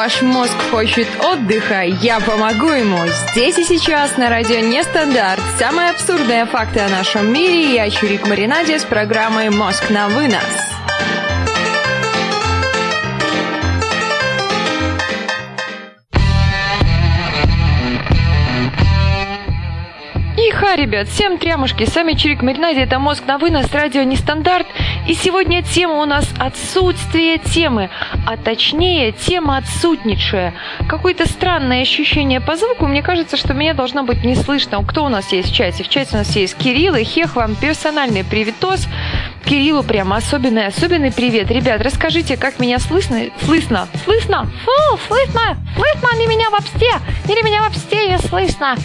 Ваш мозг хочет отдыха, я помогу ему. Здесь и сейчас на радио Нестандарт. Самые абсурдные факты о нашем мире. Я Чурик Маринаде с программой «Мозг на вынос». Иха, ребят, всем трямушки, с вами Чирик Маринаде, это «Мозг на вынос», радио «Нестандарт». И сегодня тема у нас «Отсутствие темы», а точнее тема отсутничая. Какое-то странное ощущение по звуку, мне кажется, что меня должно быть не слышно. Кто у нас есть в чате? В чате у нас есть Кирилл и Хех, вам персональный приветос. Кириллу прямо особенный, особенный привет. Ребят, расскажите, как меня слышно? Слышно? Слышно? Фу, слышно? Слышно ли меня вообще? Или меня вообще не слышно?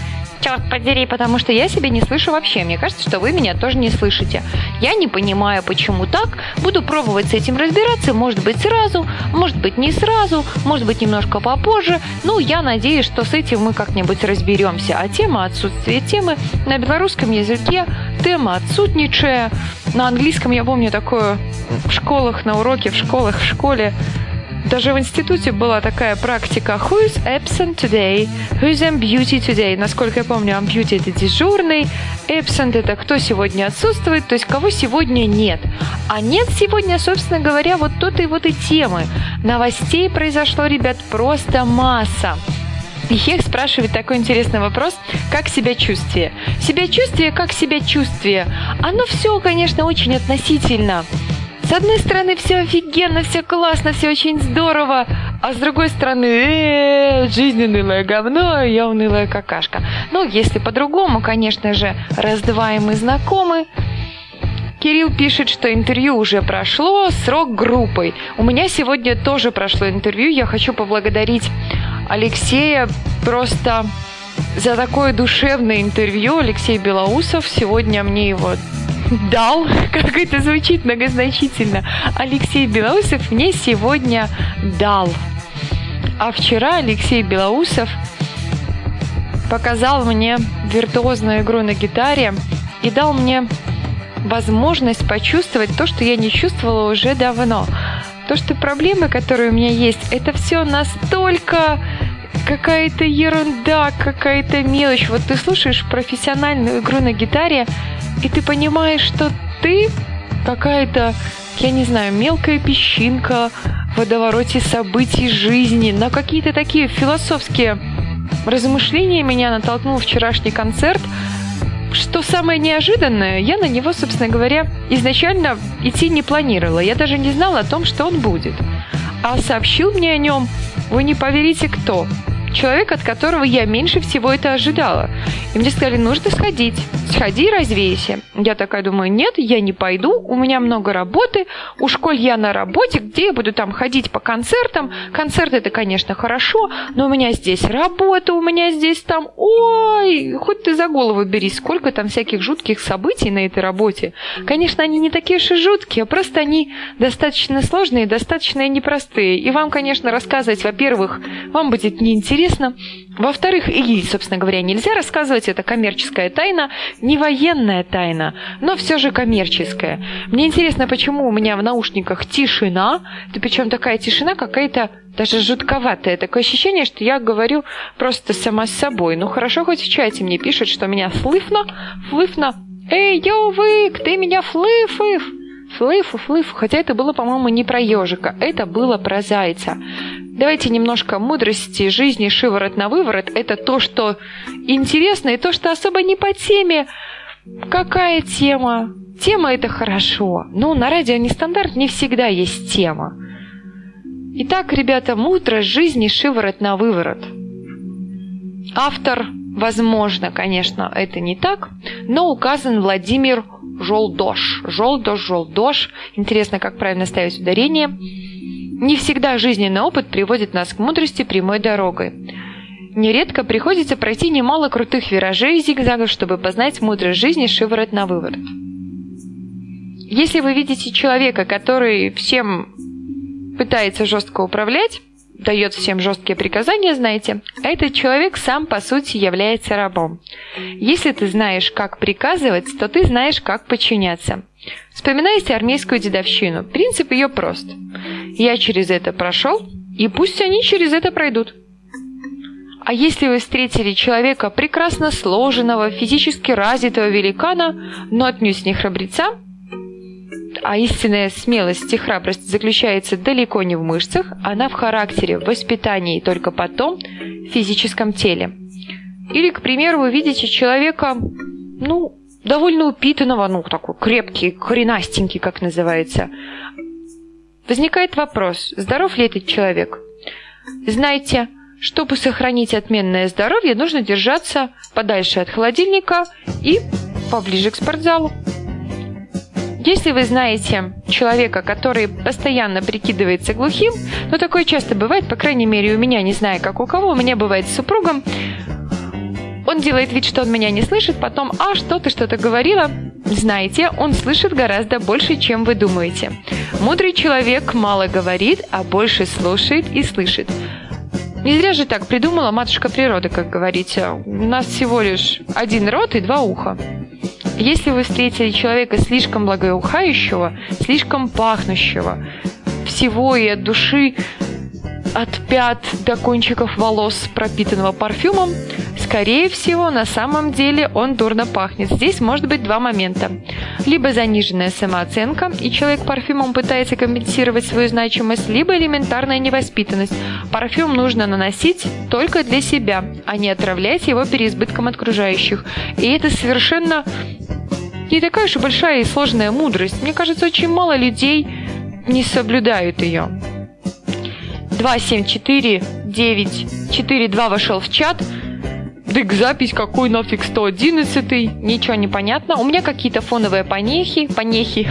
Черт подери, потому что я себя не слышу вообще. Мне кажется, что вы меня тоже не слышите. Я не понимаю, почему так. Буду пробовать с этим разбираться. Может быть, сразу, может быть, не сразу, может быть, немножко попозже. Ну, я надеюсь, что с этим мы как-нибудь разберемся. А тема отсутствия темы на белорусском языке тема отсутничая. На английском я помню такое в школах, на уроке, в школах, в школе даже в институте была такая практика Who is absent today? Who is on beauty today? Насколько я помню, on beauty это дежурный, absent это кто сегодня отсутствует, то есть кого сегодня нет. А нет сегодня, собственно говоря, вот тут и вот и темы. Новостей произошло, ребят, просто масса. И Хех спрашивает такой интересный вопрос, как себя чувствие. Себя чувствие, как себя чувствие. Оно все, конечно, очень относительно. С одной стороны, все офигенно, все классно, все очень здорово, а с другой стороны, э, жизнь унылое говно, я унылая какашка. Ну, если по-другому, конечно же, раз два и мы знакомы. Кирилл пишет, что интервью уже прошло, срок группой. У меня сегодня тоже прошло интервью. Я хочу поблагодарить Алексея просто за такое душевное интервью. Алексей Белоусов. Сегодня мне его дал, как это звучит многозначительно, Алексей Белоусов мне сегодня дал. А вчера Алексей Белоусов показал мне виртуозную игру на гитаре и дал мне возможность почувствовать то, что я не чувствовала уже давно. То, что проблемы, которые у меня есть, это все настолько какая-то ерунда, какая-то мелочь. Вот ты слушаешь профессиональную игру на гитаре, и ты понимаешь, что ты какая-то, я не знаю, мелкая песчинка в водовороте событий жизни, на какие-то такие философские размышления меня натолкнул вчерашний концерт, что самое неожиданное, я на него, собственно говоря, изначально идти не планировала. Я даже не знала о том, что он будет. А сообщил мне о нем, вы не поверите, кто человек, от которого я меньше всего это ожидала. И мне сказали, нужно сходить. Сходи, развейся. Я такая думаю, нет, я не пойду, у меня много работы, у школь я на работе, где я буду там ходить по концертам. Концерты это, конечно, хорошо, но у меня здесь работа, у меня здесь там, ой, хоть ты за голову берись, сколько там всяких жутких событий на этой работе. Конечно, они не такие уж и жуткие, а просто они достаточно сложные, достаточно непростые. И вам, конечно, рассказывать, во-первых, вам будет неинтересно, интересно. Во-вторых, и, собственно говоря, нельзя рассказывать, это коммерческая тайна, не военная тайна, но все же коммерческая. Мне интересно, почему у меня в наушниках тишина, да причем такая тишина какая-то даже жутковатая. Такое ощущение, что я говорю просто сама с собой. Ну хорошо, хоть в чате мне пишут, что меня слыфно, флыфно. Эй, ёвык, ты меня флыф-ыф. Флыфу, флыфу. Хотя это было, по-моему, не про ежика, это было про зайца. Давайте немножко мудрости жизни шиворот на выворот. Это то, что интересно, и то, что особо не по теме. Какая тема? Тема это хорошо. Ну, на радио нестандарт не всегда есть тема. Итак, ребята, мудрость жизни шиворот на выворот. Автор, возможно, конечно, это не так, но указан Владимир Жолдош. Жолдош, Жолдош. Интересно, как правильно ставить ударение. Не всегда жизненный опыт приводит нас к мудрости прямой дорогой. Нередко приходится пройти немало крутых виражей и зигзагов, чтобы познать мудрость жизни шиворот на выворот. Если вы видите человека, который всем пытается жестко управлять, дает всем жесткие приказания, знаете, этот человек сам по сути является рабом. Если ты знаешь, как приказывать, то ты знаешь, как подчиняться. Вспоминайте армейскую дедовщину. Принцип ее прост. Я через это прошел, И пусть они через это пройдут. А если вы встретили человека прекрасно сложенного, физически развитого великана, но отнюдь не храбреца, а истинная смелость и храбрость заключается далеко не в мышцах, она в характере, в воспитании, только потом в физическом теле. Или, к примеру, вы видите человека, ну, довольно упитанного, ну, такой крепкий, коренастенький, как называется. Возникает вопрос, здоров ли этот человек? Знаете, чтобы сохранить отменное здоровье, нужно держаться подальше от холодильника и поближе к спортзалу. Если вы знаете человека, который постоянно прикидывается глухим, но такое часто бывает, по крайней мере у меня, не знаю как у кого, у меня бывает с супругом, он делает вид, что он меня не слышит, потом «А, что ты что-то говорила?» Знаете, он слышит гораздо больше, чем вы думаете. Мудрый человек мало говорит, а больше слушает и слышит. Не зря же так придумала матушка природа, как говорите. У нас всего лишь один рот и два уха. Если вы встретили человека слишком благоухающего, слишком пахнущего, всего и от души от пят до кончиков волос, пропитанного парфюмом, скорее всего, на самом деле он дурно пахнет. Здесь может быть два момента. Либо заниженная самооценка, и человек парфюмом пытается компенсировать свою значимость, либо элементарная невоспитанность. Парфюм нужно наносить только для себя, а не отравлять его переизбытком окружающих. И это совершенно не такая уж и большая и сложная мудрость. Мне кажется, очень мало людей не соблюдают ее. 274 942 вошел в чат. Дык, запись какой нафиг 111 Ничего не понятно. У меня какие-то фоновые помехи. Помехи.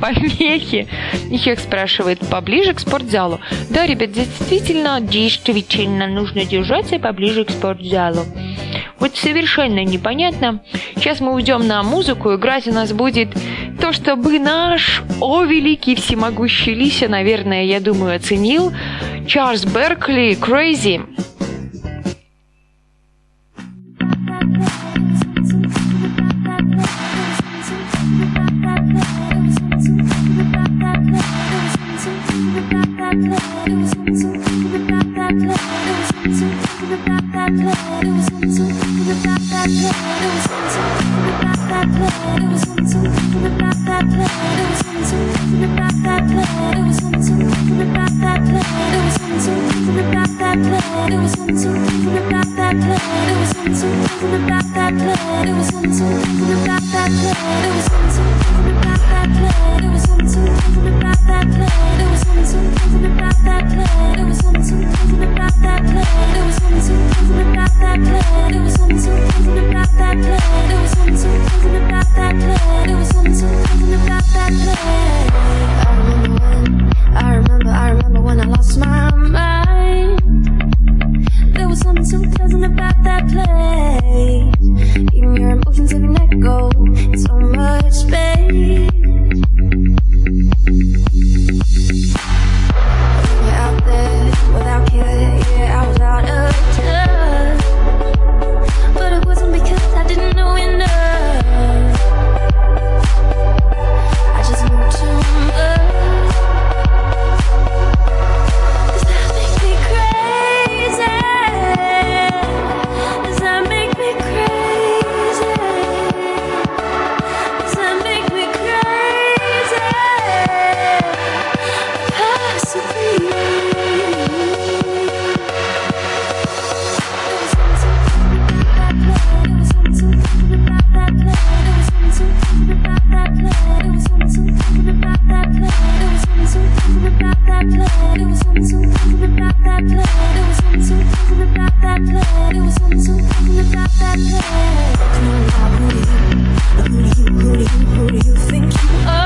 Помехи. Их спрашивает поближе к спортзалу. Да, ребят, действительно, действительно нужно держаться поближе к спортзалу. Вот совершенно непонятно. Сейчас мы уйдем на музыку. Играть у нас будет то, чтобы наш, о великий всемогущий Лися, наверное, я думаю, оценил. Чарльз Беркли «Crazy». do who do you, who do you, who do you think you are?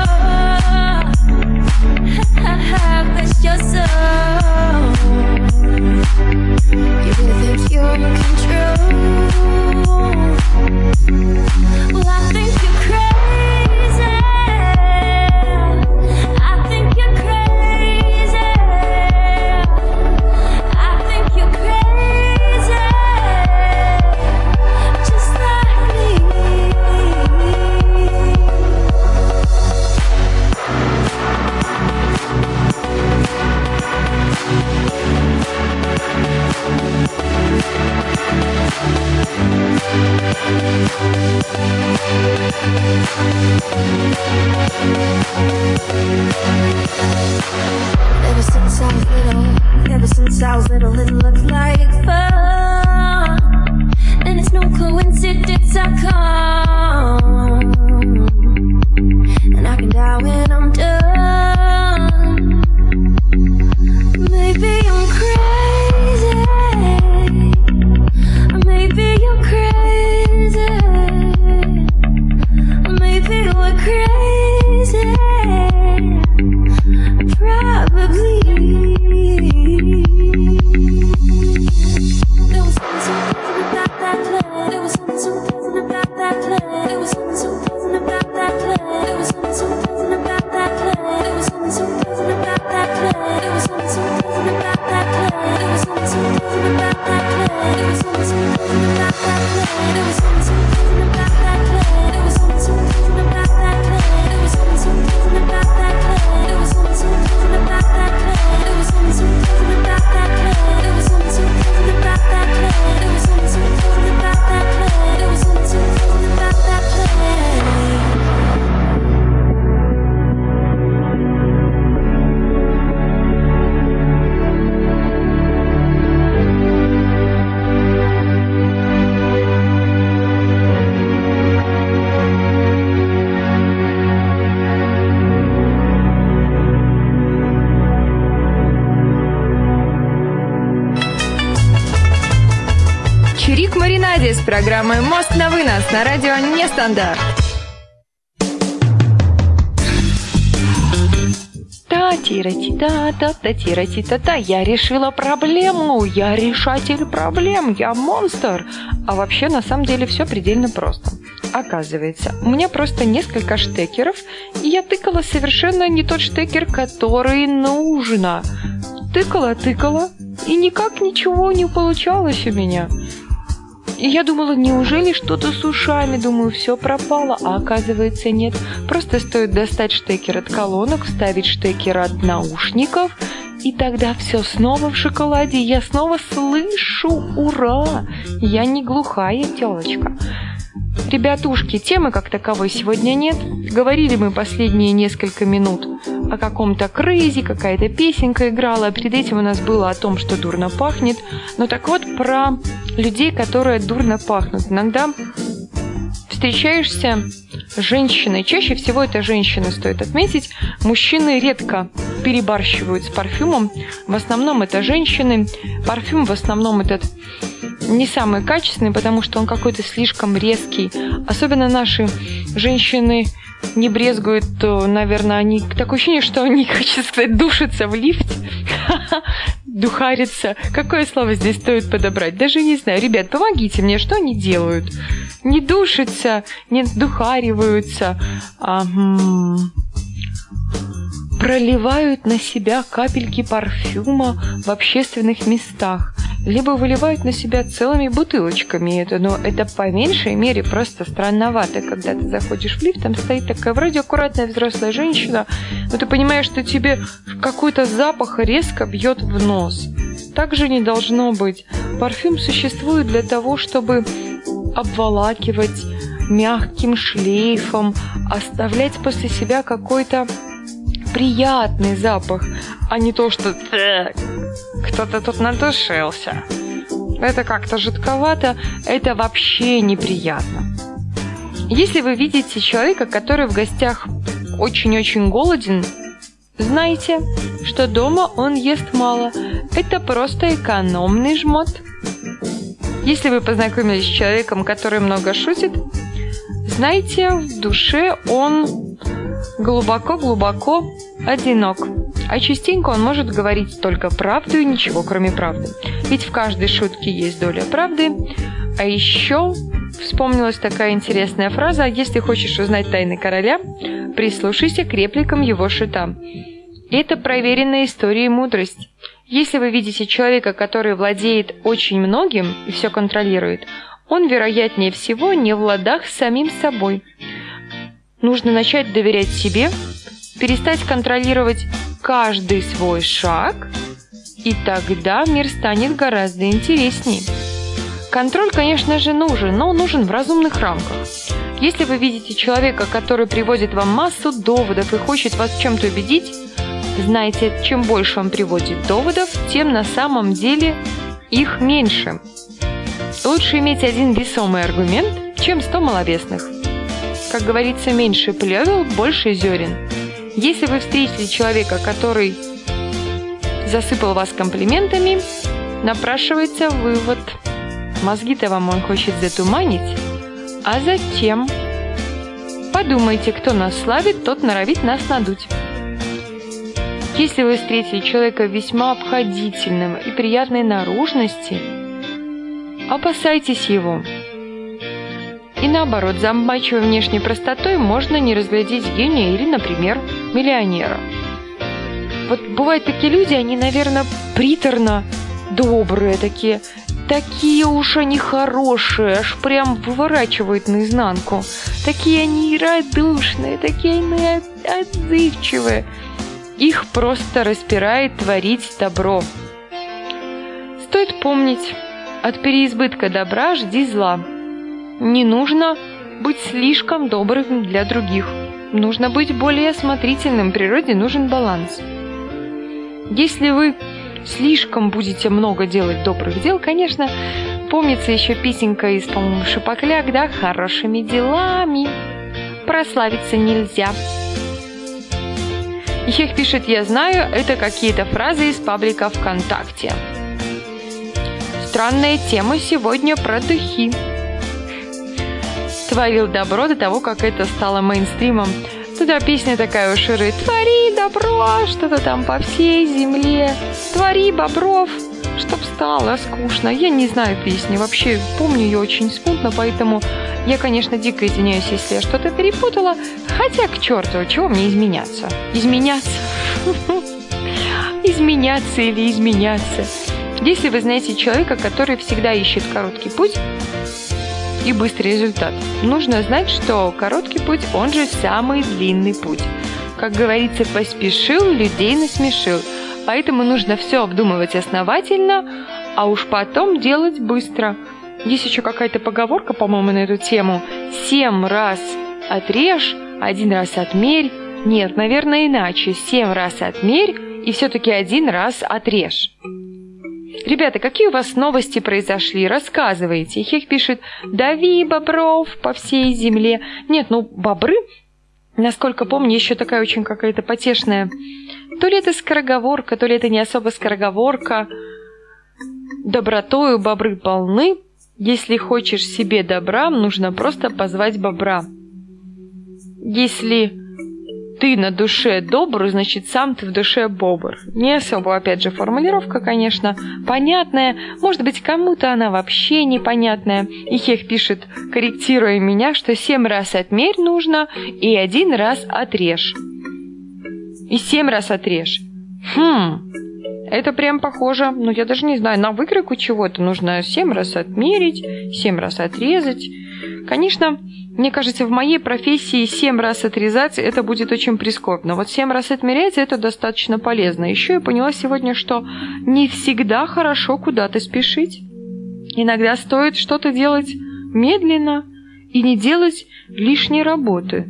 Программой «Мост на вынос» на радио «Нестандарт». та тира ти та та та тира ти та та Я решила проблему, я решатель проблем, я монстр. А вообще, на самом деле, все предельно просто. Оказывается, у меня просто несколько штекеров, и я тыкала совершенно не тот штекер, который нужно. Тыкала, тыкала, и никак ничего не получалось у меня. И я думала, неужели что-то с ушами? Думаю, все пропало. А оказывается, нет. Просто стоит достать штекер от колонок, вставить штекер от наушников, и тогда все снова в шоколаде. Я снова слышу «Ура!» Я не глухая телочка. Ребятушки, темы как таковой сегодня нет. Говорили мы последние несколько минут о каком-то крейзи, какая-то песенка играла, а перед этим у нас было о том, что дурно пахнет. Но так вот про людей, которые дурно пахнут. Иногда встречаешься с женщиной, чаще всего это женщины, стоит отметить. Мужчины редко перебарщивают с парфюмом, в основном это женщины. Парфюм в основном этот не самый качественный, потому что он какой-то слишком резкий. Особенно наши женщины не брезгуют, то, наверное, они такое ощущение, что они, хочется сказать, душатся в лифте. Духарятся. Какое слово здесь стоит подобрать? Даже не знаю. Ребят, помогите мне, что они делают? Не душатся, не духариваются, а проливают на себя капельки парфюма в общественных местах либо выливают на себя целыми бутылочками это, но это по меньшей мере просто странновато, когда ты заходишь в лифт, там стоит такая вроде аккуратная взрослая женщина, но ты понимаешь, что тебе какой-то запах резко бьет в нос. Так же не должно быть. Парфюм существует для того, чтобы обволакивать мягким шлейфом, оставлять после себя какой-то приятный запах, а не то, что «Так, кто-то тут надушился. Это как-то жутковато, это вообще неприятно. Если вы видите человека, который в гостях очень-очень голоден, знайте, что дома он ест мало. Это просто экономный жмот. Если вы познакомились с человеком, который много шутит, знайте, в душе он глубоко-глубоко одинок. А частенько он может говорить только правду и ничего, кроме правды. Ведь в каждой шутке есть доля правды. А еще вспомнилась такая интересная фраза «Если хочешь узнать тайны короля, прислушайся к репликам его шута». Это проверенная история и мудрость. Если вы видите человека, который владеет очень многим и все контролирует, он, вероятнее всего, не в ладах с самим собой. Нужно начать доверять себе, перестать контролировать каждый свой шаг, и тогда мир станет гораздо интереснее. Контроль, конечно же, нужен, но нужен в разумных рамках. Если вы видите человека, который приводит вам массу доводов и хочет вас чем-то убедить, Знайте, чем больше он приводит доводов, тем на самом деле их меньше. Лучше иметь один весомый аргумент, чем сто маловесных. Как говорится, меньше плевел, больше зерен. Если вы встретили человека, который засыпал вас комплиментами, напрашивается вывод. Мозги-то вам он хочет затуманить, а затем подумайте, кто нас славит, тот норовит нас надуть. Если вы встретили человека весьма обходительным и приятной наружности, опасайтесь его. И наоборот, за обманчивой внешней простотой можно не разглядеть гения или, например, миллионера. Вот бывают такие люди, они, наверное, приторно добрые такие, такие уж они хорошие, аж прям выворачивают наизнанку. Такие они радушные, такие они отзывчивые. Их просто распирает творить добро. Стоит помнить, от переизбытка добра жди зла. Не нужно быть слишком добрым для других. Нужно быть более осмотрительным, природе нужен баланс. Если вы слишком будете много делать добрых дел, конечно, помнится еще песенка из, по-моему, Шипокляк, да, хорошими делами прославиться нельзя. Ихех пишет «Я знаю» — это какие-то фразы из паблика ВКонтакте. Странная тема сегодня про духи. Творил добро до того, как это стало мейнстримом. Туда песня такая у Ширы «Твори добро, что-то там по всей земле, твори бобров, чтоб стало скучно». Я не знаю песни, вообще помню ее очень смутно, поэтому я, конечно, дико извиняюсь, если я что-то перепутала, хотя к черту, чего мне изменяться? Изменяться? Изменяться или изменяться? Если вы знаете человека, который всегда ищет короткий путь и быстрый результат, нужно знать, что короткий путь, он же самый длинный путь. Как говорится, поспешил, людей насмешил. Поэтому нужно все обдумывать основательно, а уж потом делать быстро – есть еще какая-то поговорка, по-моему, на эту тему. Семь раз отрежь, один раз отмерь. Нет, наверное, иначе. Семь раз отмерь и все-таки один раз отрежь. Ребята, какие у вас новости произошли? Рассказывайте. Хех пишет, дави бобров по всей земле. Нет, ну бобры, насколько помню, еще такая очень какая-то потешная. То ли это скороговорка, то ли это не особо скороговорка. Добротою бобры полны, если хочешь себе добра, нужно просто позвать бобра. Если ты на душе добр, значит сам ты в душе бобр. Не особо, опять же, формулировка, конечно, понятная. Может быть, кому-то она вообще непонятная. И Хех пишет, корректируя меня, что семь раз отмерь нужно и один раз отрежь. И семь раз отрежь. Хм, это прям похоже, ну я даже не знаю, на выкройку чего-то нужно 7 раз отмерить, 7 раз отрезать. Конечно, мне кажется, в моей профессии 7 раз отрезать это будет очень прискорбно. Вот 7 раз отмерять это достаточно полезно. Еще я поняла сегодня, что не всегда хорошо куда-то спешить. Иногда стоит что-то делать медленно и не делать лишней работы.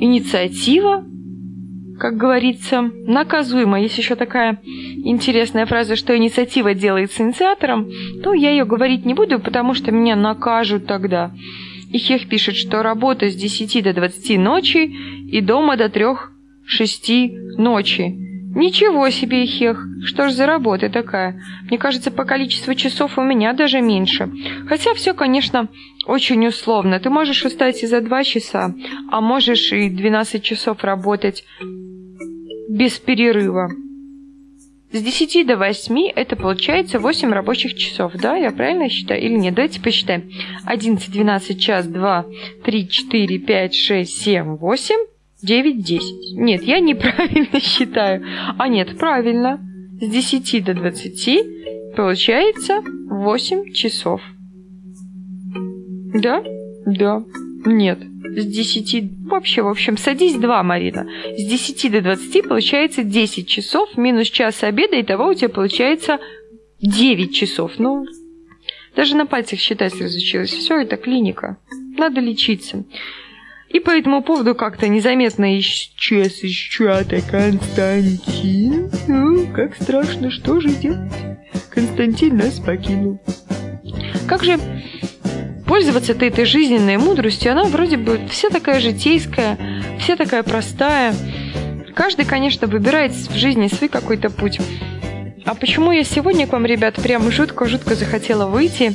Инициатива как говорится, наказуемо. Есть еще такая интересная фраза, что инициатива делается инициатором, то я ее говорить не буду, потому что меня накажут тогда. И Хех пишет, что работа с 10 до 20 ночи и дома до 3-6 ночи. Ничего себе, Хех, что ж за работа такая? Мне кажется, по количеству часов у меня даже меньше. Хотя все, конечно, очень условно. Ты можешь устать и за 2 часа, а можешь и 12 часов работать без перерыва. С 10 до 8 это получается 8 рабочих часов, да? Я правильно считаю или нет? Давайте посчитаем. 11, 12, час, 2, 3, 4, 5, 6, 7, 8, 9, 10. Нет, я неправильно считаю. А нет, правильно. С 10 до 20 получается 8 часов. Да? Да. Нет с 10... Вообще, в общем, садись 2, Марина. С 10 до 20 получается 10 часов, минус час обеда, и того у тебя получается 9 часов. Ну, даже на пальцах считать разучилась. Все, это клиника. Надо лечиться. И по этому поводу как-то незаметно исчез из чата Константин. Ну, как страшно, что же делать? Константин нас покинул. Как же пользоваться-то этой жизненной мудростью? Она вроде бы вся такая житейская, вся такая простая. Каждый, конечно, выбирает в жизни свой какой-то путь. А почему я сегодня к вам, ребят, прям жутко-жутко захотела выйти?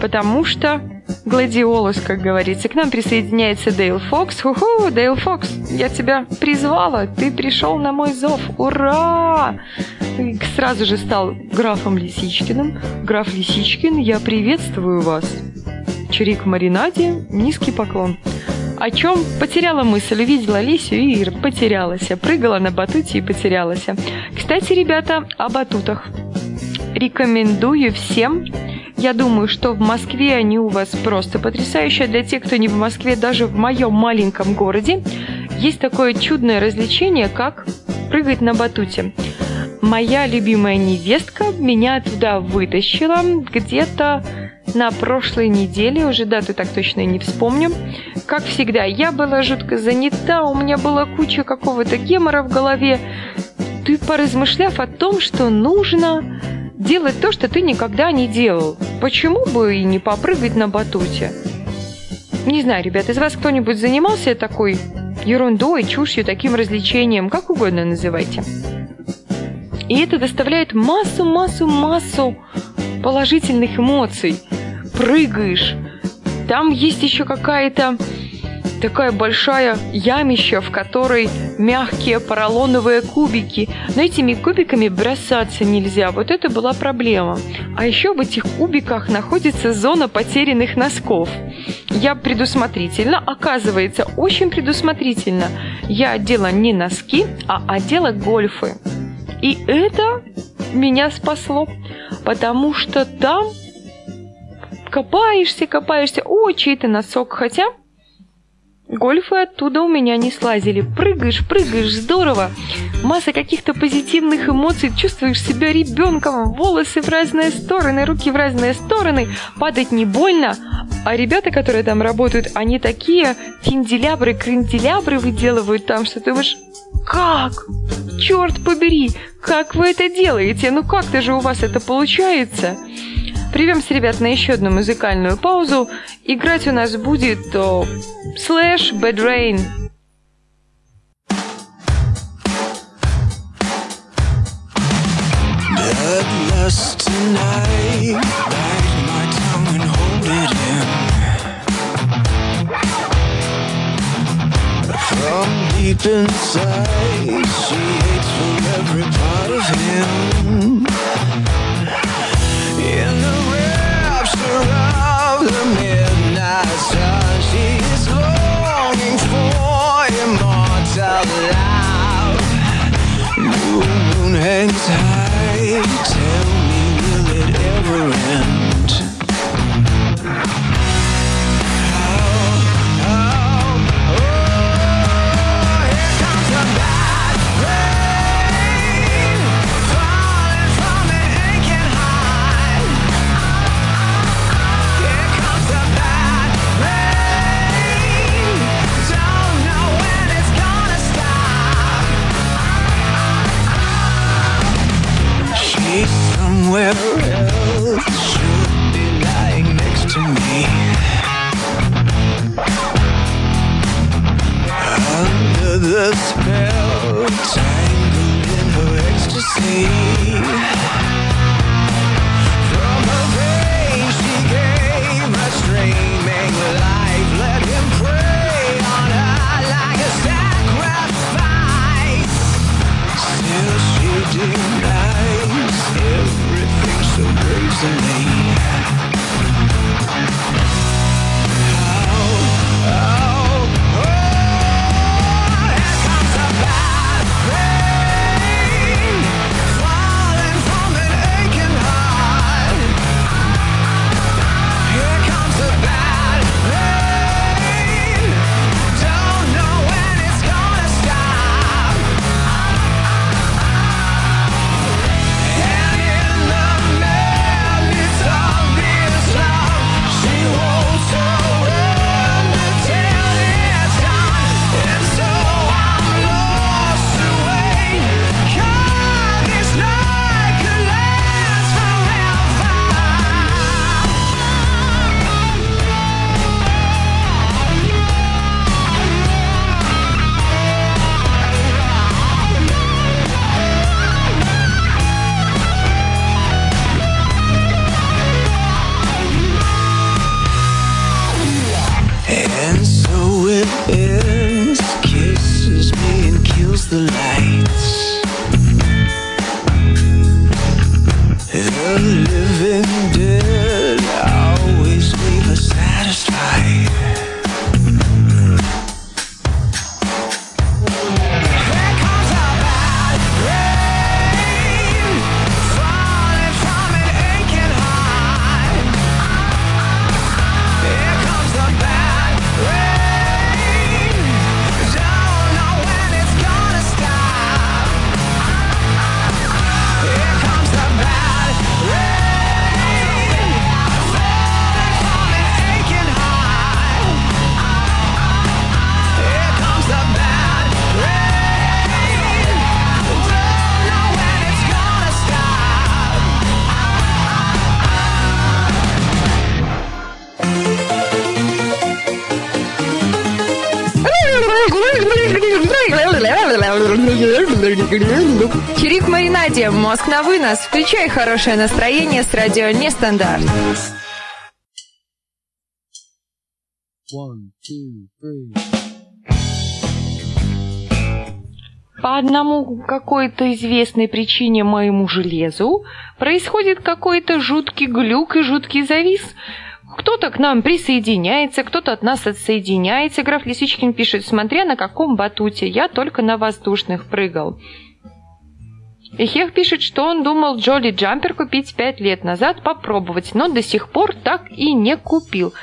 Потому что Гладиолус, как говорится. К нам присоединяется Дейл Фокс. Ху-ху, Дейл Фокс, я тебя призвала, ты пришел на мой зов. Ура! Ты сразу же стал графом Лисичкиным. Граф Лисичкин, я приветствую вас. Чирик в маринаде, низкий поклон. О чем потеряла мысль, увидела Лисю и потерялась. Прыгала на батуте и потерялась. Кстати, ребята, о батутах. Рекомендую всем я думаю, что в Москве они у вас просто потрясающие. Для тех, кто не в Москве, даже в моем маленьком городе, есть такое чудное развлечение, как прыгать на батуте. Моя любимая невестка меня туда вытащила где-то на прошлой неделе, уже дату так точно не вспомню. Как всегда, я была жутко занята, у меня была куча какого-то гемора в голове. Ты поразмышляв о том, что нужно делать то, что ты никогда не делал. Почему бы и не попрыгать на батуте? Не знаю, ребят, из вас кто-нибудь занимался такой ерундой, чушью, таким развлечением, как угодно называйте. И это доставляет массу, массу, массу положительных эмоций. Прыгаешь. Там есть еще какая-то такая большая ямища, в которой мягкие поролоновые кубики. Но этими кубиками бросаться нельзя. Вот это была проблема. А еще в этих кубиках находится зона потерянных носков. Я предусмотрительно, оказывается, очень предусмотрительно. Я одела не носки, а одела гольфы. И это меня спасло, потому что там копаешься, копаешься, о, чей-то носок, хотя Гольфы оттуда у меня не слазили. Прыгаешь, прыгаешь, здорово. Масса каких-то позитивных эмоций. Чувствуешь себя ребенком. Волосы в разные стороны, руки в разные стороны. Падать не больно. А ребята, которые там работают, они такие финделябры, кренделябры выделывают там, что ты думаешь, как? Черт побери, как вы это делаете? Ну как-то же у вас это получается? Прервемся, ребят, на еще одну музыкальную паузу. Играть у нас будет Slash Bad Rain. From deep inside, she hates for every part of him. Hangs high. Tell me, will it ever end? Somewhere else, should be lying next to me. Under the Чирик в маринаде, мозг на вынос. Включай хорошее настроение с радио Нестандарт. One, two, three. По одному какой-то известной причине моему железу происходит какой-то жуткий глюк и жуткий завис. Кто-то к нам присоединяется, кто-то от нас отсоединяется. Граф Лисичкин пишет, смотря на каком батуте, я только на воздушных прыгал. И Хех пишет, что он думал Джоли Джампер купить пять лет назад, попробовать, но до сих пор так и не купил.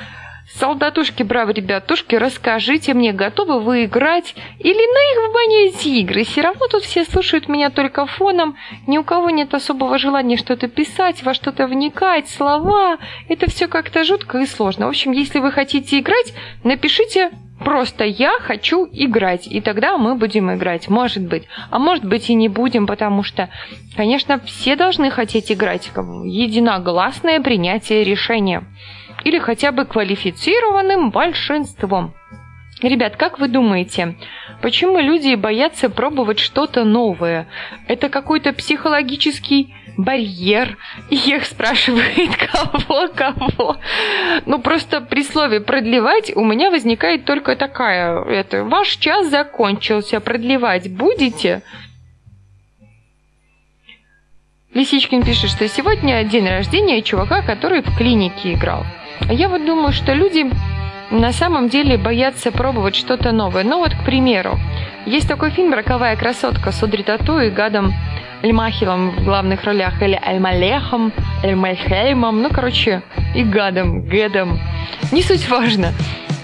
Солдатушки, браво, ребятушки, расскажите мне, готовы вы играть или на их бане эти игры? Все равно тут все слушают меня только фоном, ни у кого нет особого желания что-то писать, во что-то вникать, слова. Это все как-то жутко и сложно. В общем, если вы хотите играть, напишите Просто я хочу играть, и тогда мы будем играть, может быть. А может быть и не будем, потому что, конечно, все должны хотеть играть. Единогласное принятие решения. Или хотя бы квалифицированным большинством. Ребят, как вы думаете, почему люди боятся пробовать что-то новое? Это какой-то психологический барьер? Их спрашивает кого, кого? Ну, просто при слове «продлевать» у меня возникает только такая, это, ваш час закончился, продлевать будете? Лисичкин пишет, что сегодня день рождения чувака, который в клинике играл. А я вот думаю, что люди на самом деле боятся пробовать что-то новое. Ну вот, к примеру, есть такой фильм «Роковая красотка» с Одри Тату и Гадом Эльмахилом в главных ролях, или Эльмалехом, Эльмальхеймом, ну, короче, и Гадом, Гэдом. Не суть важно.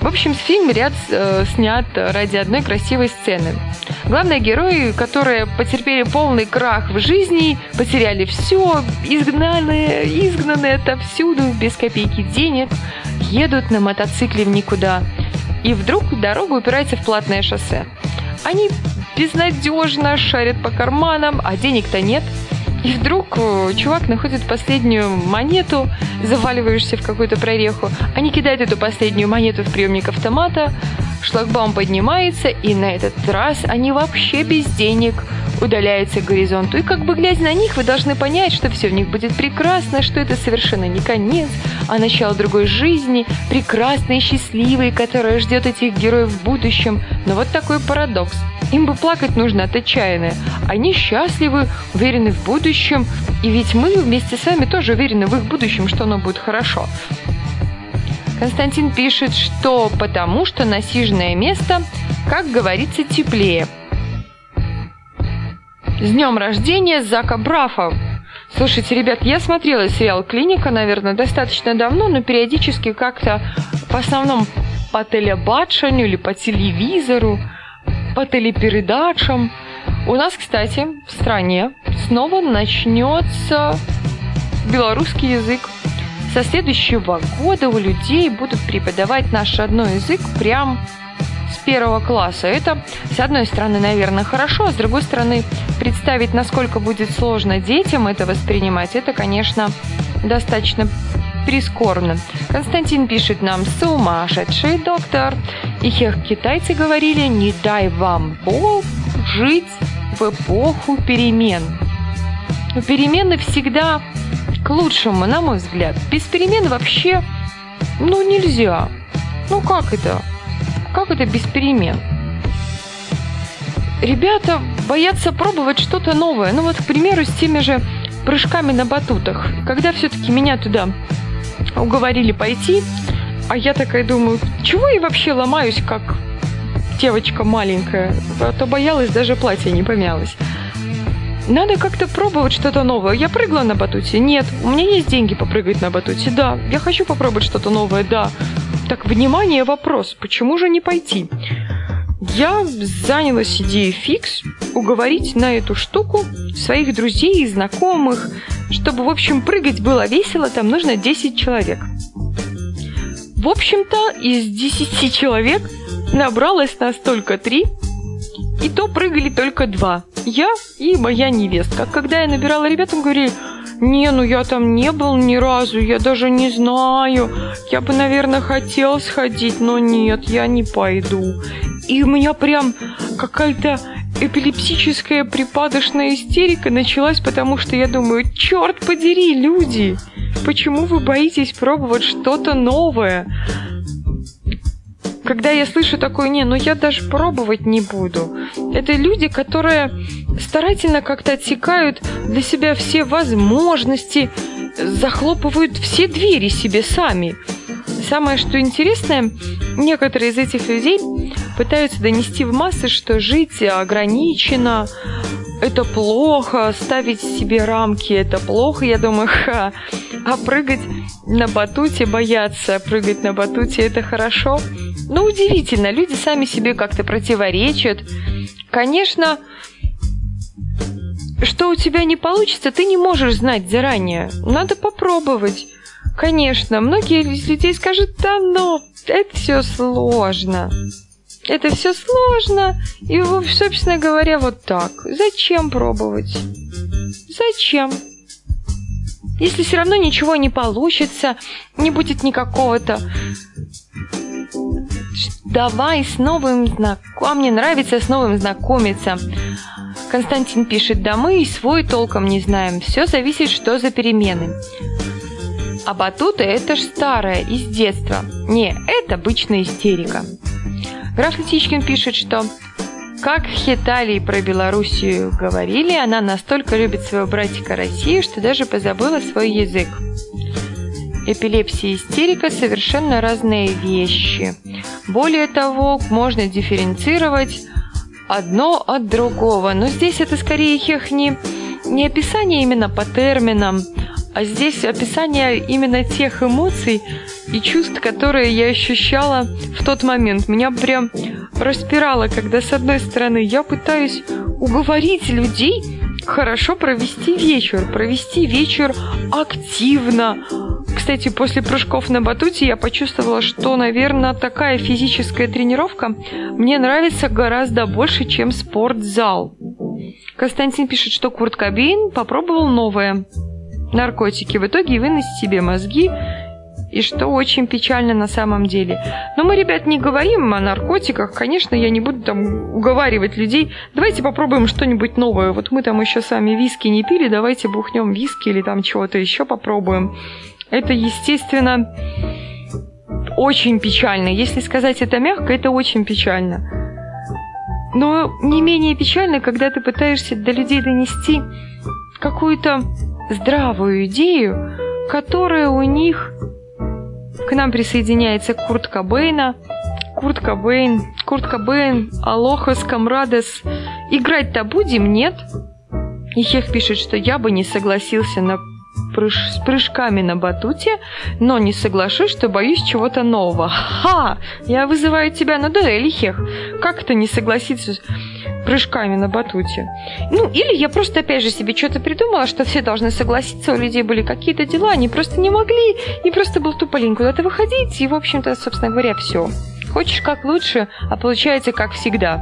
В общем, фильм ряд э, снят ради одной красивой сцены. Главные герои, которые потерпели полный крах в жизни, потеряли все, изгнанные, изгнанные отовсюду, без копейки денег, едут на мотоцикле в никуда. И вдруг дорога упирается в платное шоссе. Они безнадежно шарят по карманам, а денег-то нет. И вдруг э, чувак находит последнюю монету, заваливаешься в какую-то прореху. Они кидают эту последнюю монету в приемник автомата, шлагбаум поднимается, и на этот раз они вообще без денег удаляются к горизонту. И как бы глядя на них, вы должны понять, что все в них будет прекрасно, что это совершенно не конец, а начало другой жизни, прекрасной и счастливой, которая ждет этих героев в будущем. Но вот такой парадокс. Им бы плакать нужно от отчаяния. Они счастливы, уверены в будущем. И ведь мы вместе с вами тоже уверены в их будущем, что оно будет хорошо. Константин пишет, что потому что насиженное место, как говорится, теплее. С днем рождения, Зака Брафа! Слушайте, ребят, я смотрела сериал «Клиника», наверное, достаточно давно, но периодически как-то в основном по телебачению или по телевизору, по телепередачам. У нас, кстати, в стране снова начнется белорусский язык. Со следующего года у людей будут преподавать наш родной язык прям с первого класса. Это, с одной стороны, наверное, хорошо, а с другой стороны, представить, насколько будет сложно детям это воспринимать, это, конечно, достаточно прискорбно. Константин пишет нам «Сумасшедший доктор». И хех китайцы говорили «Не дай вам Бог жить в эпоху перемен». Но перемены всегда к лучшему, на мой взгляд. Без перемен вообще, ну, нельзя. Ну, как это? Как это без перемен? Ребята боятся пробовать что-то новое. Ну вот, к примеру, с теми же прыжками на батутах. Когда все-таки меня туда уговорили пойти, а я такая думаю, чего я вообще ломаюсь, как девочка маленькая, а то боялась, даже платье не помялось. Надо как-то пробовать что-то новое. Я прыгала на батуте? Нет. У меня есть деньги попрыгать на батуте? Да. Я хочу попробовать что-то новое? Да. Так, внимание, вопрос. Почему же не пойти? Я занялась идеей фикс уговорить на эту штуку своих друзей и знакомых, чтобы, в общем, прыгать было весело, там нужно 10 человек. В общем-то, из 10 человек набралось нас только 3, и то прыгали только два. Я и моя невестка. Когда я набирала ребят, он говорили, не, ну я там не был ни разу, я даже не знаю. Я бы, наверное, хотел сходить, но нет, я не пойду. И у меня прям какая-то эпилептическая припадочная истерика началась, потому что я думаю, черт подери, люди, почему вы боитесь пробовать что-то новое? Когда я слышу такое, не, ну я даже пробовать не буду. Это люди, которые старательно как-то отсекают для себя все возможности, захлопывают все двери себе сами. Самое, что интересное, некоторые из этих людей пытаются донести в массы, что жить ограничено, это плохо, ставить себе рамки это плохо. Я думаю, ха, а прыгать на батуте бояться, прыгать на батуте это хорошо. Ну, удивительно, люди сами себе как-то противоречат. Конечно, что у тебя не получится, ты не можешь знать заранее. Надо попробовать. Конечно, многие из людей скажут, да ну, это все сложно. Это все сложно. И, собственно говоря, вот так. Зачем пробовать? Зачем? Если все равно ничего не получится, не будет никакого-то давай с новым знакомым. Мне нравится с новым знакомиться. Константин пишет, да мы и свой толком не знаем. Все зависит, что за перемены. А батуты это ж старое, из детства. Не, это обычная истерика. Граф Летичкин пишет, что как Хиталии про Белоруссию говорили, она настолько любит своего братика Россию, что даже позабыла свой язык. Эпилепсия и истерика – совершенно разные вещи. Более того, можно дифференцировать одно от другого. Но здесь это скорее их не, не описание именно по терминам, а здесь описание именно тех эмоций и чувств, которые я ощущала в тот момент. Меня прям распирало, когда с одной стороны я пытаюсь уговорить людей хорошо провести вечер, провести вечер активно, кстати, после прыжков на батуте я почувствовала, что, наверное, такая физическая тренировка мне нравится гораздо больше, чем спортзал. Константин пишет, что Курт Кобейн попробовал новое наркотики. В итоге вынес себе мозги, и что очень печально на самом деле. Но мы, ребят, не говорим о наркотиках. Конечно, я не буду там уговаривать людей. Давайте попробуем что-нибудь новое. Вот мы там еще сами виски не пили, давайте бухнем виски или там чего-то еще попробуем. Это, естественно, очень печально. Если сказать это мягко, это очень печально. Но не менее печально, когда ты пытаешься до людей донести какую-то здравую идею, которая у них... К нам присоединяется Курт Кобейна. Курт Кобейн, Курт Кобейн, Алохас, Камрадес. Играть-то будем, нет? И Хех пишет, что я бы не согласился на прыж с прыжками на батуте, но не соглашусь, что боюсь чего-то нового. Ха! Я вызываю тебя на дуэль, Хех. Как это не согласиться прыжками на батуте? Ну, или я просто опять же себе что-то придумала, что все должны согласиться, у людей были какие-то дела, они просто не могли, и просто был тупо лень куда-то выходить, и, в общем-то, собственно говоря, все. Хочешь как лучше, а получается как всегда.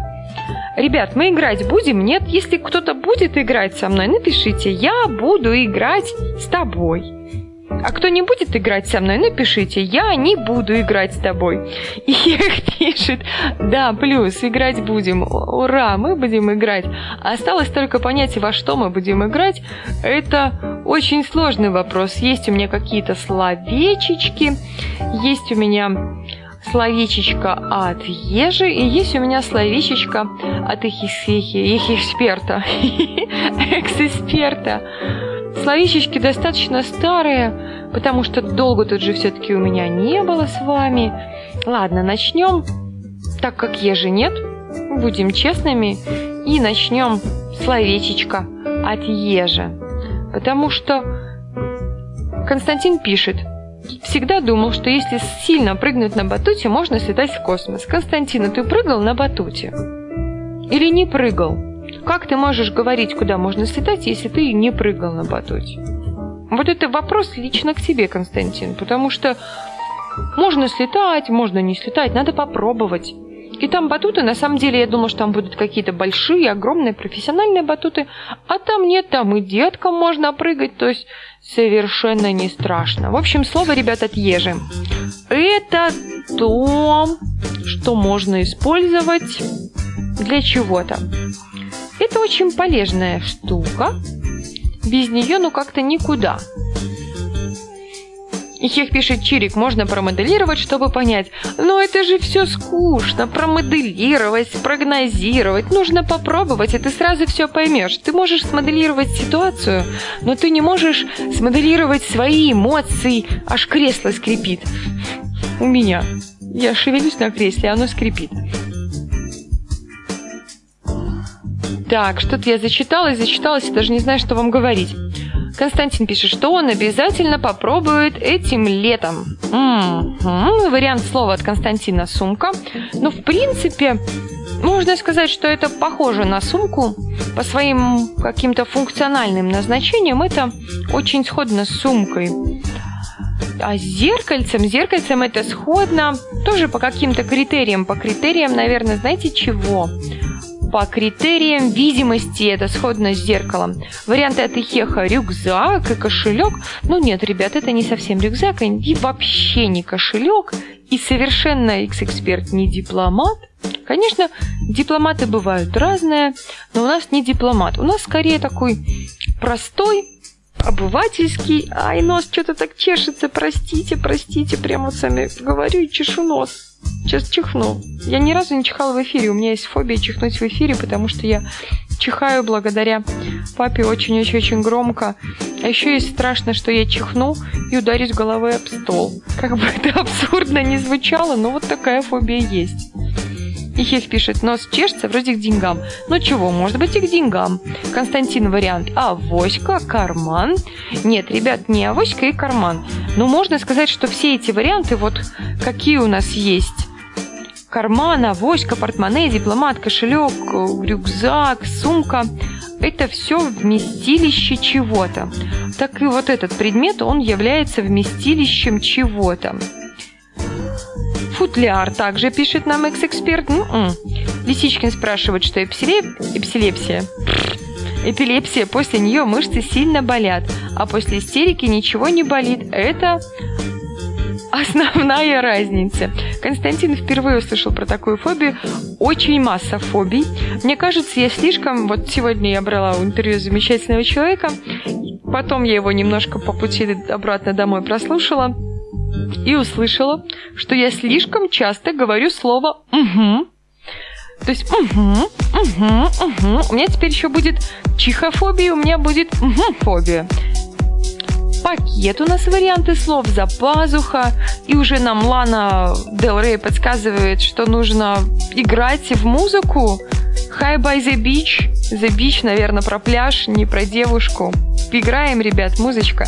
Ребят, мы играть будем? Нет? Если кто-то будет играть со мной, напишите. Я буду играть с тобой. А кто не будет играть со мной, напишите. Я не буду играть с тобой. И их пишет. Да, плюс, играть будем. Ура, мы будем играть. Осталось только понять, во что мы будем играть. Это очень сложный вопрос. Есть у меня какие-то словечечки. Есть у меня словечечко от ежи, и есть у меня словечечко от их, их, их эксперта. Экс-эксперта. Словечечки достаточно старые, потому что долго тут же все-таки у меня не было с вами. Ладно, начнем, так как ежи нет, будем честными, и начнем словечечко от ежа. Потому что Константин пишет, всегда думал, что если сильно прыгнуть на батуте, можно слетать в космос. Константин, а ты прыгал на батуте? Или не прыгал? Как ты можешь говорить, куда можно слетать, если ты не прыгал на батуте? Вот это вопрос лично к тебе, Константин, потому что можно слетать, можно не слетать, надо попробовать. И там батуты, на самом деле, я думала, что там будут какие-то большие, огромные, профессиональные батуты, а там нет, там и деткам можно прыгать, то есть совершенно не страшно. В общем, слово, ребят, от ежи. Это то, что можно использовать для чего-то. Это очень полезная штука. Без нее, ну, как-то никуда. И Хех пишет, Чирик, можно промоделировать, чтобы понять. Но это же все скучно, промоделировать, прогнозировать. Нужно попробовать, и ты сразу все поймешь. Ты можешь смоделировать ситуацию, но ты не можешь смоделировать свои эмоции. Аж кресло скрипит. У меня. Я шевелюсь на кресле, оно скрипит. Так, что-то я зачиталась, зачиталась, и даже не знаю, что вам говорить. Константин пишет, что он обязательно попробует этим летом. М-м-м. Вариант слова от Константина «сумка». Ну, в принципе, можно сказать, что это похоже на сумку. По своим каким-то функциональным назначениям это очень сходно с сумкой. А с зеркальцем, зеркальцем это сходно тоже по каким-то критериям. По критериям, наверное, знаете чего? По критериям видимости это сходно с зеркалом. Варианты от Ихеха рюкзак и кошелек. Ну нет, ребят, это не совсем рюкзак, и вообще не кошелек, и совершенно X-эксперт не дипломат. Конечно, дипломаты бывают разные, но у нас не дипломат. У нас скорее такой простой, обывательский. Ай, нос что-то так чешется, простите, простите, прямо сами говорю и чешу нос. Сейчас чихну. Я ни разу не чихала в эфире. У меня есть фобия чихнуть в эфире, потому что я чихаю благодаря папе очень-очень-очень громко. А еще есть страшно, что я чихну и ударюсь головой об стол. Как бы это абсурдно не звучало, но вот такая фобия есть. И Хех пишет, нос чешется вроде к деньгам. Ну чего, может быть и к деньгам. Константин вариант авоська, карман. Нет, ребят, не авоська и карман. Но можно сказать, что все эти варианты, вот какие у нас есть, карман, авоська, портмоне, дипломат, кошелек, рюкзак, сумка. Это все вместилище чего-то. Так и вот этот предмет, он является вместилищем чего-то. Футляр также пишет нам экс-эксперт. М-м. Лисичкин спрашивает, что эпилеп... эпилепсия. Эпилепсия, после нее мышцы сильно болят, а после истерики ничего не болит. Это основная разница. Константин впервые услышал про такую фобию. Очень масса фобий. Мне кажется, я слишком... Вот сегодня я брала интервью замечательного человека. Потом я его немножко по пути обратно домой прослушала и услышала, что я слишком часто говорю слово «угу». То есть «угу», «угу», «угу». У меня теперь еще будет чихофобия, у меня будет «угу-фобия». Пакет у нас варианты слов за пазуха. И уже нам Лана Дел Рей подсказывает, что нужно играть в музыку. Hi by the beach. The beach, наверное, про пляж, не про девушку. Играем, ребят, музычка.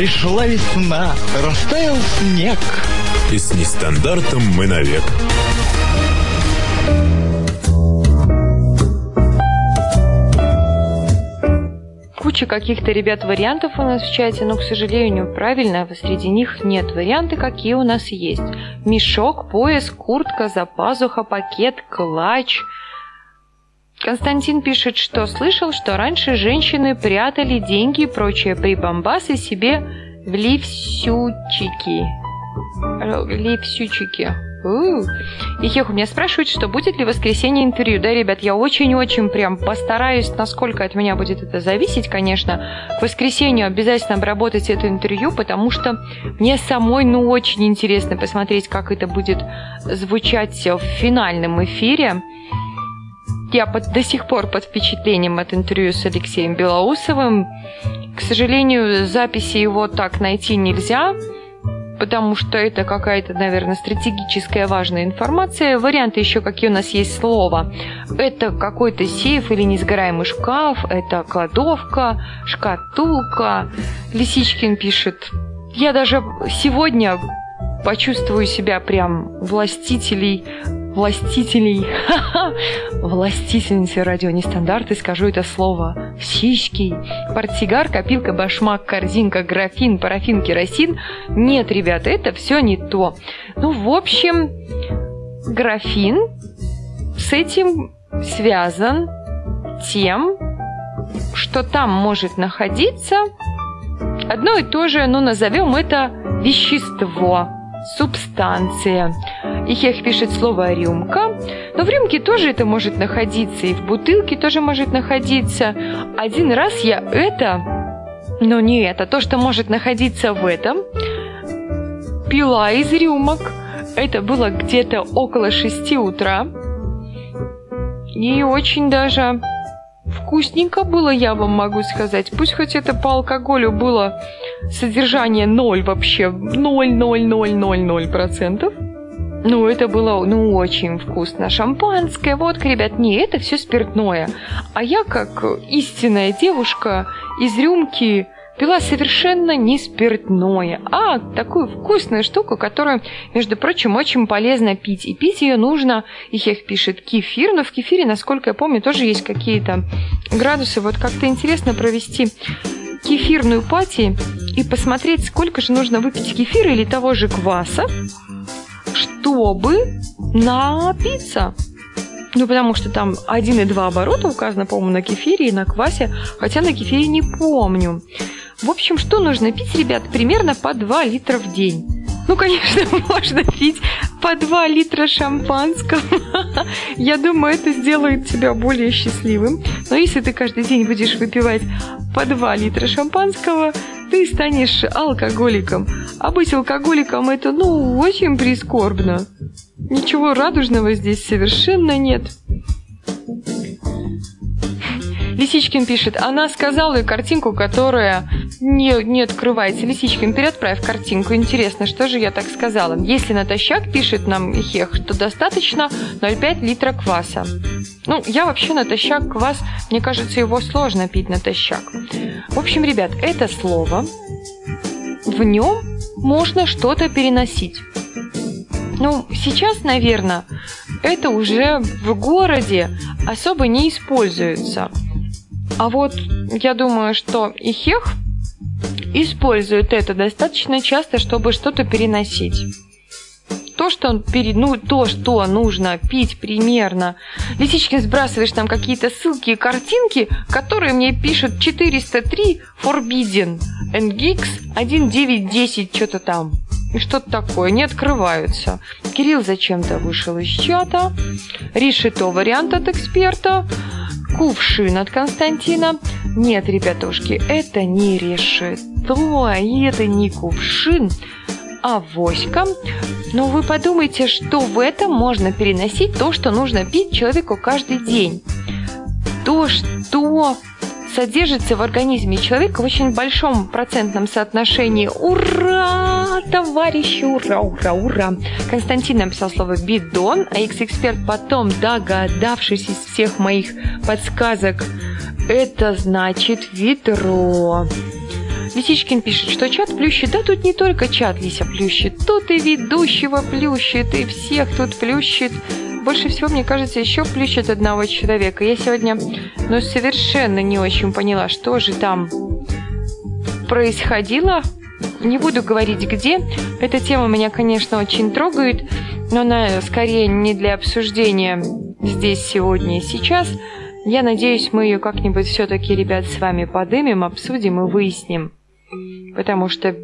Пришла весна, растаял снег. И с нестандартом мы навек. Куча каких-то ребят вариантов у нас в чате, но, к сожалению, правильно, среди них нет. Варианты, какие у нас есть. Мешок, пояс, куртка, запазуха, пакет, клатч. Константин пишет, что слышал, что раньше женщины прятали деньги и прочие прибамбасы себе в ливсючики. Э, Ливсючики. У. И Хех у меня спрашивает, что будет ли в воскресенье интервью. Да, ребят, я очень-очень прям постараюсь, насколько от меня будет это зависеть, конечно. В воскресенье обязательно обработать это интервью, потому что мне самой, ну, очень интересно посмотреть, как это будет звучать в финальном эфире. Я под, до сих пор под впечатлением от интервью с Алексеем Белоусовым. К сожалению, записи его так найти нельзя, потому что это какая-то, наверное, стратегическая важная информация. Варианты еще какие у нас есть слова. Это какой-то сейф или несгораемый шкаф, это кладовка, шкатулка. Лисичкин пишет. Я даже сегодня почувствую себя прям властителей властителей, властительницы радио нестандарты, скажу это слово, сиськи, портсигар, копилка, башмак, корзинка, графин, парафин, керосин. Нет, ребята, это все не то. Ну, в общем, графин с этим связан тем, что там может находиться одно и то же, ну, назовем это вещество, субстанция и пишет слово «рюмка». Но в рюмке тоже это может находиться, и в бутылке тоже может находиться. Один раз я это, но не это, то, что может находиться в этом, пила из рюмок. Это было где-то около шести утра. И очень даже вкусненько было, я вам могу сказать. Пусть хоть это по алкоголю было содержание 0 вообще, 0,0000%. Ну, это было, ну, очень вкусно. Шампанское, водка, ребят, не, это все спиртное. А я, как истинная девушка, из рюмки пила совершенно не спиртное, а такую вкусную штуку, которую, между прочим, очень полезно пить. И пить ее нужно, их пишет кефир, но в кефире, насколько я помню, тоже есть какие-то градусы. Вот как-то интересно провести кефирную пати и посмотреть, сколько же нужно выпить кефира или того же кваса, чтобы напиться. Ну, потому что там 1,2 оборота указано, по-моему, на кефире и на квасе, хотя на кефире не помню. В общем, что нужно пить, ребят, примерно по 2 литра в день. Ну, конечно, можно пить по 2 литра шампанского. Я думаю, это сделает тебя более счастливым. Но если ты каждый день будешь выпивать по 2 литра шампанского, ты станешь алкоголиком. А быть алкоголиком это, ну, очень прискорбно. Ничего радужного здесь совершенно нет. Лисичкин пишет, она сказала и картинку, которая не, не открывается. Лисичкин, переотправь картинку. Интересно, что же я так сказала? Если натощак пишет нам Хех, что достаточно 0,5 литра кваса. Ну, я вообще натощак квас, мне кажется, его сложно пить натощак. В общем, ребят, это слово, в нем можно что-то переносить. Ну, сейчас, наверное, это уже в городе особо не используется. А вот я думаю, что и Хех использует это достаточно часто, чтобы что-то переносить. То, что он перед, ну, то, что нужно пить примерно. Лисичкин сбрасываешь там какие-то ссылки и картинки, которые мне пишут 403 Forbidden Geeks 1910 что-то там. И что-то такое, не открываются. Кирилл зачем-то вышел из чата. Решето вариант от эксперта кувшин от Константина. Нет, ребятушки, это не решето, и это не кувшин, а воська. Но вы подумайте, что в этом можно переносить то, что нужно пить человеку каждый день. То, что содержится в организме человека в очень большом процентном соотношении. Ура, товарищи, ура, ура, ура. Константин написал слово бидон, а X-эксперт потом, догадавшись из всех моих подсказок, это значит ведро. Лисичкин пишет, что чат плющит. Да тут не только чат Лися плющит. Тут и ведущего плющит, и всех тут плющит. Больше всего, мне кажется, еще плющит одного человека. Я сегодня, ну, совершенно не очень поняла, что же там происходило. Не буду говорить где. Эта тема меня, конечно, очень трогает, но она скорее не для обсуждения здесь, сегодня и сейчас. Я надеюсь, мы ее как-нибудь все-таки, ребят, с вами подымем, обсудим и выясним. Потому что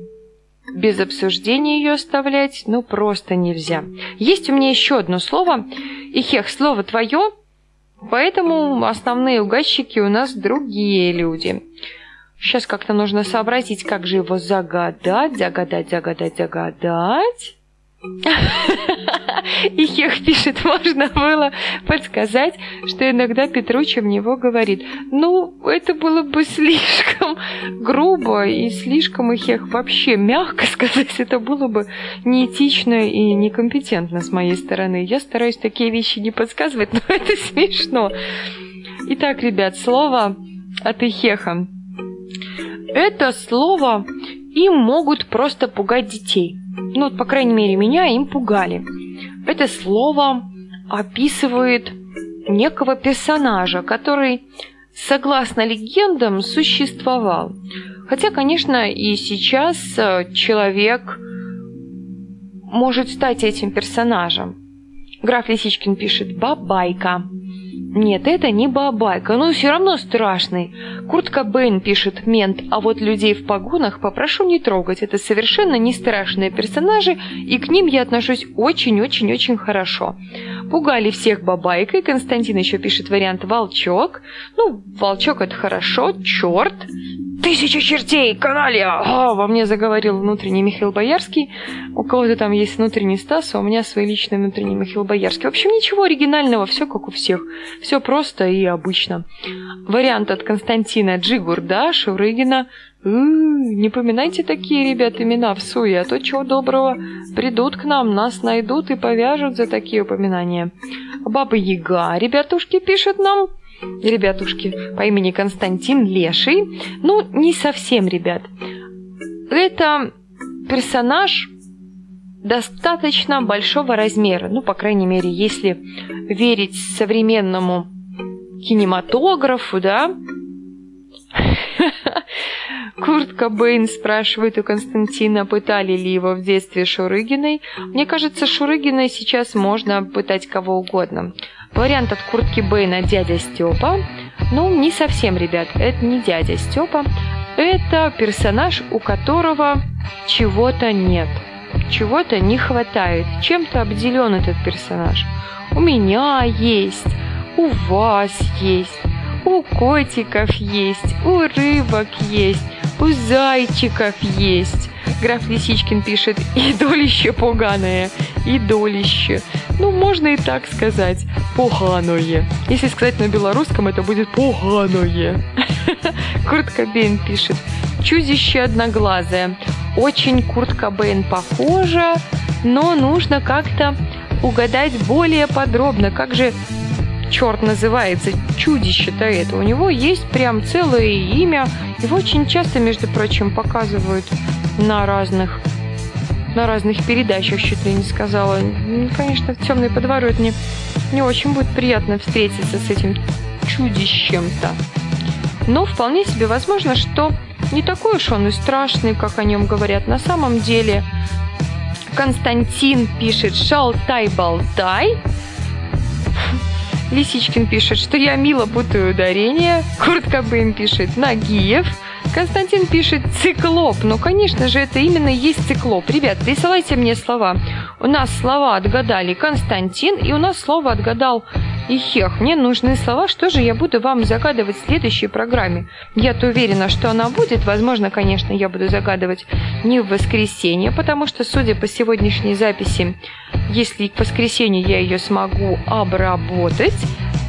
без обсуждения ее оставлять, ну, просто нельзя. Есть у меня еще одно слово. Ихех, слово твое, поэтому основные угадчики у нас другие люди. Сейчас как-то нужно сообразить, как же его загадать, загадать, загадать, загадать. И Хех пишет, можно было подсказать, что иногда Петруча в него говорит. Ну, это было бы слишком грубо и слишком и Хех вообще мягко сказать. Это было бы неэтично и некомпетентно с моей стороны. Я стараюсь такие вещи не подсказывать, но это смешно. Итак, ребят, слово от Ихеха. Это слово им могут просто пугать детей. Ну, вот, по крайней мере, меня им пугали. Это слово описывает некого персонажа, который, согласно легендам, существовал. Хотя, конечно, и сейчас э, человек может стать этим персонажем. Граф Лисичкин пишет «бабайка». Нет, это не бабайка, но все равно страшный. Курт Кобейн пишет «Мент», а вот людей в погонах попрошу не трогать. Это совершенно не страшные персонажи, и к ним я отношусь очень-очень-очень хорошо. Пугали всех бабайкой. Константин еще пишет вариант «Волчок». Ну, волчок это хорошо, черт. Тысяча чертей, каналья! А, во мне заговорил внутренний Михаил Боярский. У кого-то там есть внутренний Стас, а у меня свой личный внутренний Михаил Боярский. В общем, ничего оригинального, все как у всех. Все просто и обычно. Вариант от Константина Джигурда, Шурыгина. «Ы, Не поминайте такие, ребят, имена в суе, а то чего доброго придут к нам, нас найдут и повяжут за такие упоминания. Баба Яга, ребятушки, пишет нам. Ребятушки по имени Константин Леший. Ну, не совсем, ребят. Это персонаж достаточно большого размера. Ну, по крайней мере, если верить современному кинематографу, да. Курт Кобейн спрашивает у Константина, пытали ли его в детстве Шурыгиной. Мне кажется, Шурыгиной сейчас можно пытать кого угодно. Вариант от Куртки Бейна «Дядя Степа». Ну, не совсем, ребят, это не дядя Степа. Это персонаж, у которого чего-то нет. Чего-то не хватает. Чем-то обделен этот персонаж. У меня есть, у вас есть, у котиков есть, у рыбок есть, у зайчиков есть. Граф Лисичкин пишет «И долище поганое, и долище». Ну, можно и так сказать. Поганое. Если сказать на белорусском, это будет поганое. Курт Кобейн пишет «Чудище одноглазое». Очень Курт Кобейн похожа, но нужно как-то угадать более подробно, как же черт называется, чудище-то это. У него есть прям целое имя. Его очень часто, между прочим, показывают на разных на разных передачах, чуть ли не сказала. Ну, Конечно, в темной подворот мне не очень будет приятно встретиться с этим чудищем-то. Но вполне себе возможно, что не такой уж он и страшный, как о нем говорят на самом деле. Константин пишет «Шалтай-болтай». Лисичкин пишет, что я мило путаю ударение. Курт Кобейн пишет «Нагиев». Константин пишет «циклоп». Ну, конечно же, это именно и есть циклоп. Ребят, присылайте мне слова. У нас слова отгадали Константин, и у нас слово отгадал Ихех. Мне нужны слова, что же я буду вам загадывать в следующей программе. Я-то уверена, что она будет. Возможно, конечно, я буду загадывать не в воскресенье, потому что, судя по сегодняшней записи, если к воскресенью я ее смогу обработать,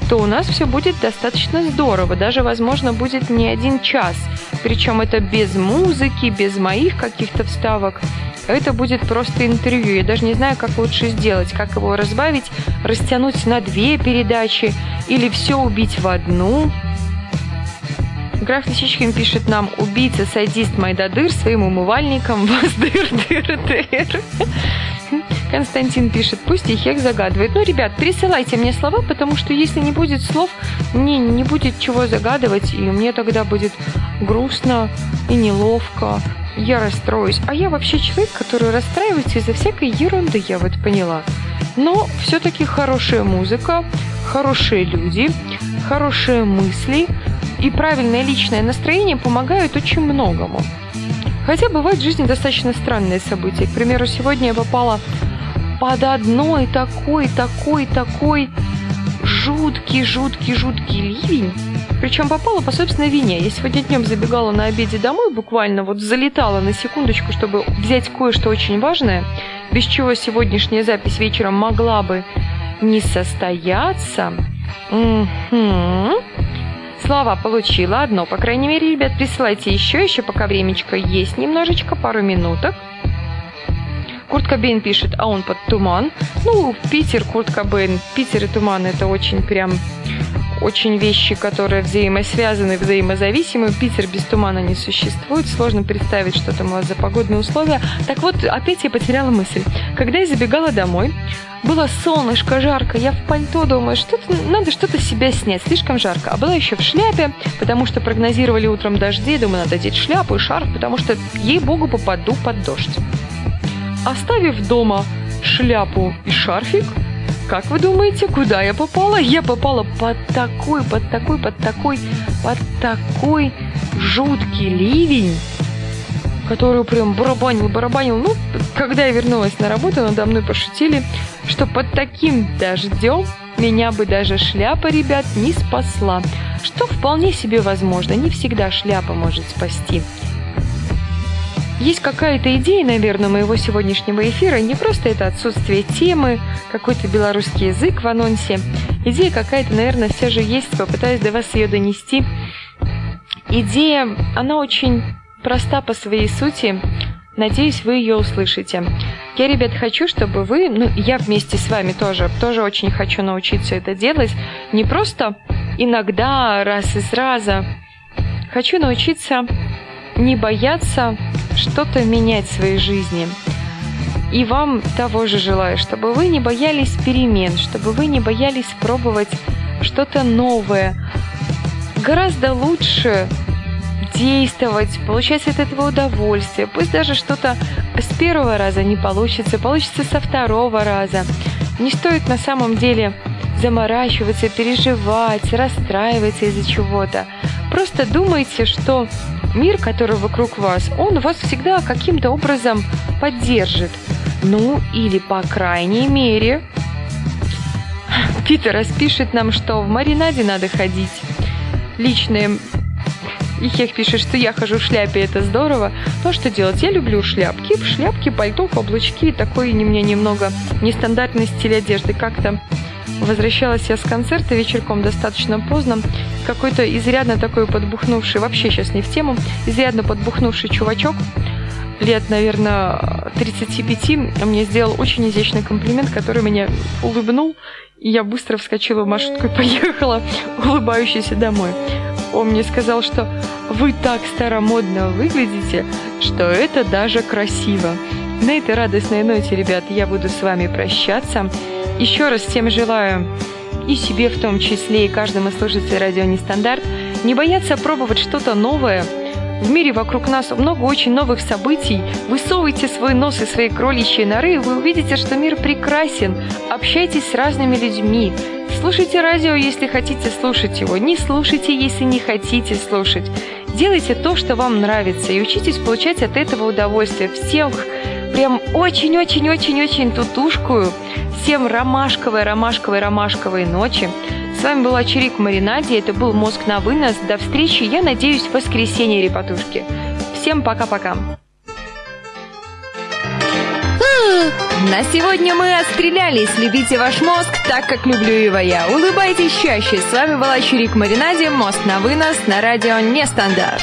то у нас все будет достаточно здорово. Даже, возможно, будет не один час. Причем это без музыки, без моих каких-то вставок. Это будет просто интервью. Я даже не знаю, как лучше сделать, как его разбавить, растянуть на две передачи или все убить в одну. Граф Лисичкин пишет нам «Убийца, садист, майдадыр своим умывальником воздыр-дыр-дыр». Константин пишет «Пусть их их загадывает». Ну, ребят, присылайте мне слова, потому что если не будет слов, мне не будет чего загадывать, и мне тогда будет грустно и неловко. Я расстроюсь. А я вообще человек, который расстраивается из-за всякой ерунды, я вот поняла. Но все-таки хорошая музыка, хорошие люди, хорошие мысли и правильное личное настроение помогают очень многому. Хотя бывают в жизни достаточно странные события. К примеру, сегодня я попала под одной такой, такой, такой жуткий, жуткий, жуткий ливень. Причем попала по собственной вине. Я сегодня днем забегала на обеде домой, буквально вот залетала на секундочку, чтобы взять кое-что очень важное, без чего сегодняшняя запись вечером могла бы не состояться. Мгм. Слова получила одно. По крайней мере, ребят, присылайте еще, еще пока времечко есть немножечко, пару минуток. Курт Кобейн пишет, а он под туман. Ну, Питер, Курт Кобейн, Питер и туман это очень прям очень вещи, которые взаимосвязаны, взаимозависимы. Питер без тумана не существует. Сложно представить, что там у вас за погодные условия. Так вот, опять я потеряла мысль. Когда я забегала домой, было солнышко, жарко, я в пальто думаю, что-то надо что-то себя снять, слишком жарко. А была еще в шляпе, потому что прогнозировали утром дожди, думаю, надо одеть шляпу и шарф, потому что, ей-богу, попаду под дождь. Оставив дома шляпу и шарфик, как вы думаете, куда я попала? Я попала под такой, под такой, под такой, под такой жуткий ливень, который прям барабанил, барабанил. Ну, когда я вернулась на работу, надо мной пошутили, что под таким дождем меня бы даже шляпа, ребят, не спасла. Что вполне себе возможно, не всегда шляпа может спасти. Есть какая-то идея, наверное, моего сегодняшнего эфира. Не просто это отсутствие темы, какой-то белорусский язык в анонсе. Идея какая-то, наверное, все же есть. Попытаюсь до вас ее донести. Идея, она очень проста по своей сути. Надеюсь, вы ее услышите. Я, ребят, хочу, чтобы вы, ну, я вместе с вами тоже, тоже очень хочу научиться это делать. Не просто иногда, раз из раза. Хочу научиться не бояться что-то менять в своей жизни. И вам того же желаю, чтобы вы не боялись перемен, чтобы вы не боялись пробовать что-то новое. Гораздо лучше действовать, получать от этого удовольствие. Пусть даже что-то с первого раза не получится, получится со второго раза. Не стоит на самом деле заморачиваться, переживать, расстраиваться из-за чего-то. Просто думайте, что мир, который вокруг вас, он вас всегда каким-то образом поддержит. Ну, или по крайней мере, Питер распишет нам, что в маринаде надо ходить. Личные и Хех пишет, что я хожу в шляпе, это здорово. Но что делать? Я люблю шляпки. В шляпке, пальто, каблучки. Такой не мне немного нестандартный стиль одежды. Как-то возвращалась я с концерта вечерком достаточно поздно. Какой-то изрядно такой подбухнувший, вообще сейчас не в тему, изрядно подбухнувший чувачок, лет, наверное, 35, мне сделал очень изящный комплимент, который меня улыбнул, и я быстро вскочила в маршрутку и поехала, улыбающаяся домой. Он мне сказал, что вы так старомодно выглядите, что это даже красиво. На этой радостной ноте, ребят, я буду с вами прощаться. Еще раз всем желаю, и себе в том числе, и каждому слушателю радио Нестандарт, не бояться пробовать что-то новое. В мире вокруг нас много очень новых событий. Высовывайте свой нос из своей кроличьей норы, и вы увидите, что мир прекрасен. Общайтесь с разными людьми. Слушайте радио, если хотите слушать его. Не слушайте, если не хотите слушать. Делайте то, что вам нравится, и учитесь получать от этого удовольствие. Всех прям очень-очень-очень-очень тутушкую. Всем ромашковой, ромашковой, ромашковой ночи. С вами была Чирик в Маринаде. Это был «Мозг на вынос». До встречи, я надеюсь, в воскресенье, репатушки. Всем пока-пока. На сегодня мы отстрелялись. Любите ваш мозг так, как люблю его я. Улыбайтесь чаще. С вами была Чирик в Маринаде. Мост на вынос на радио Нестандарт.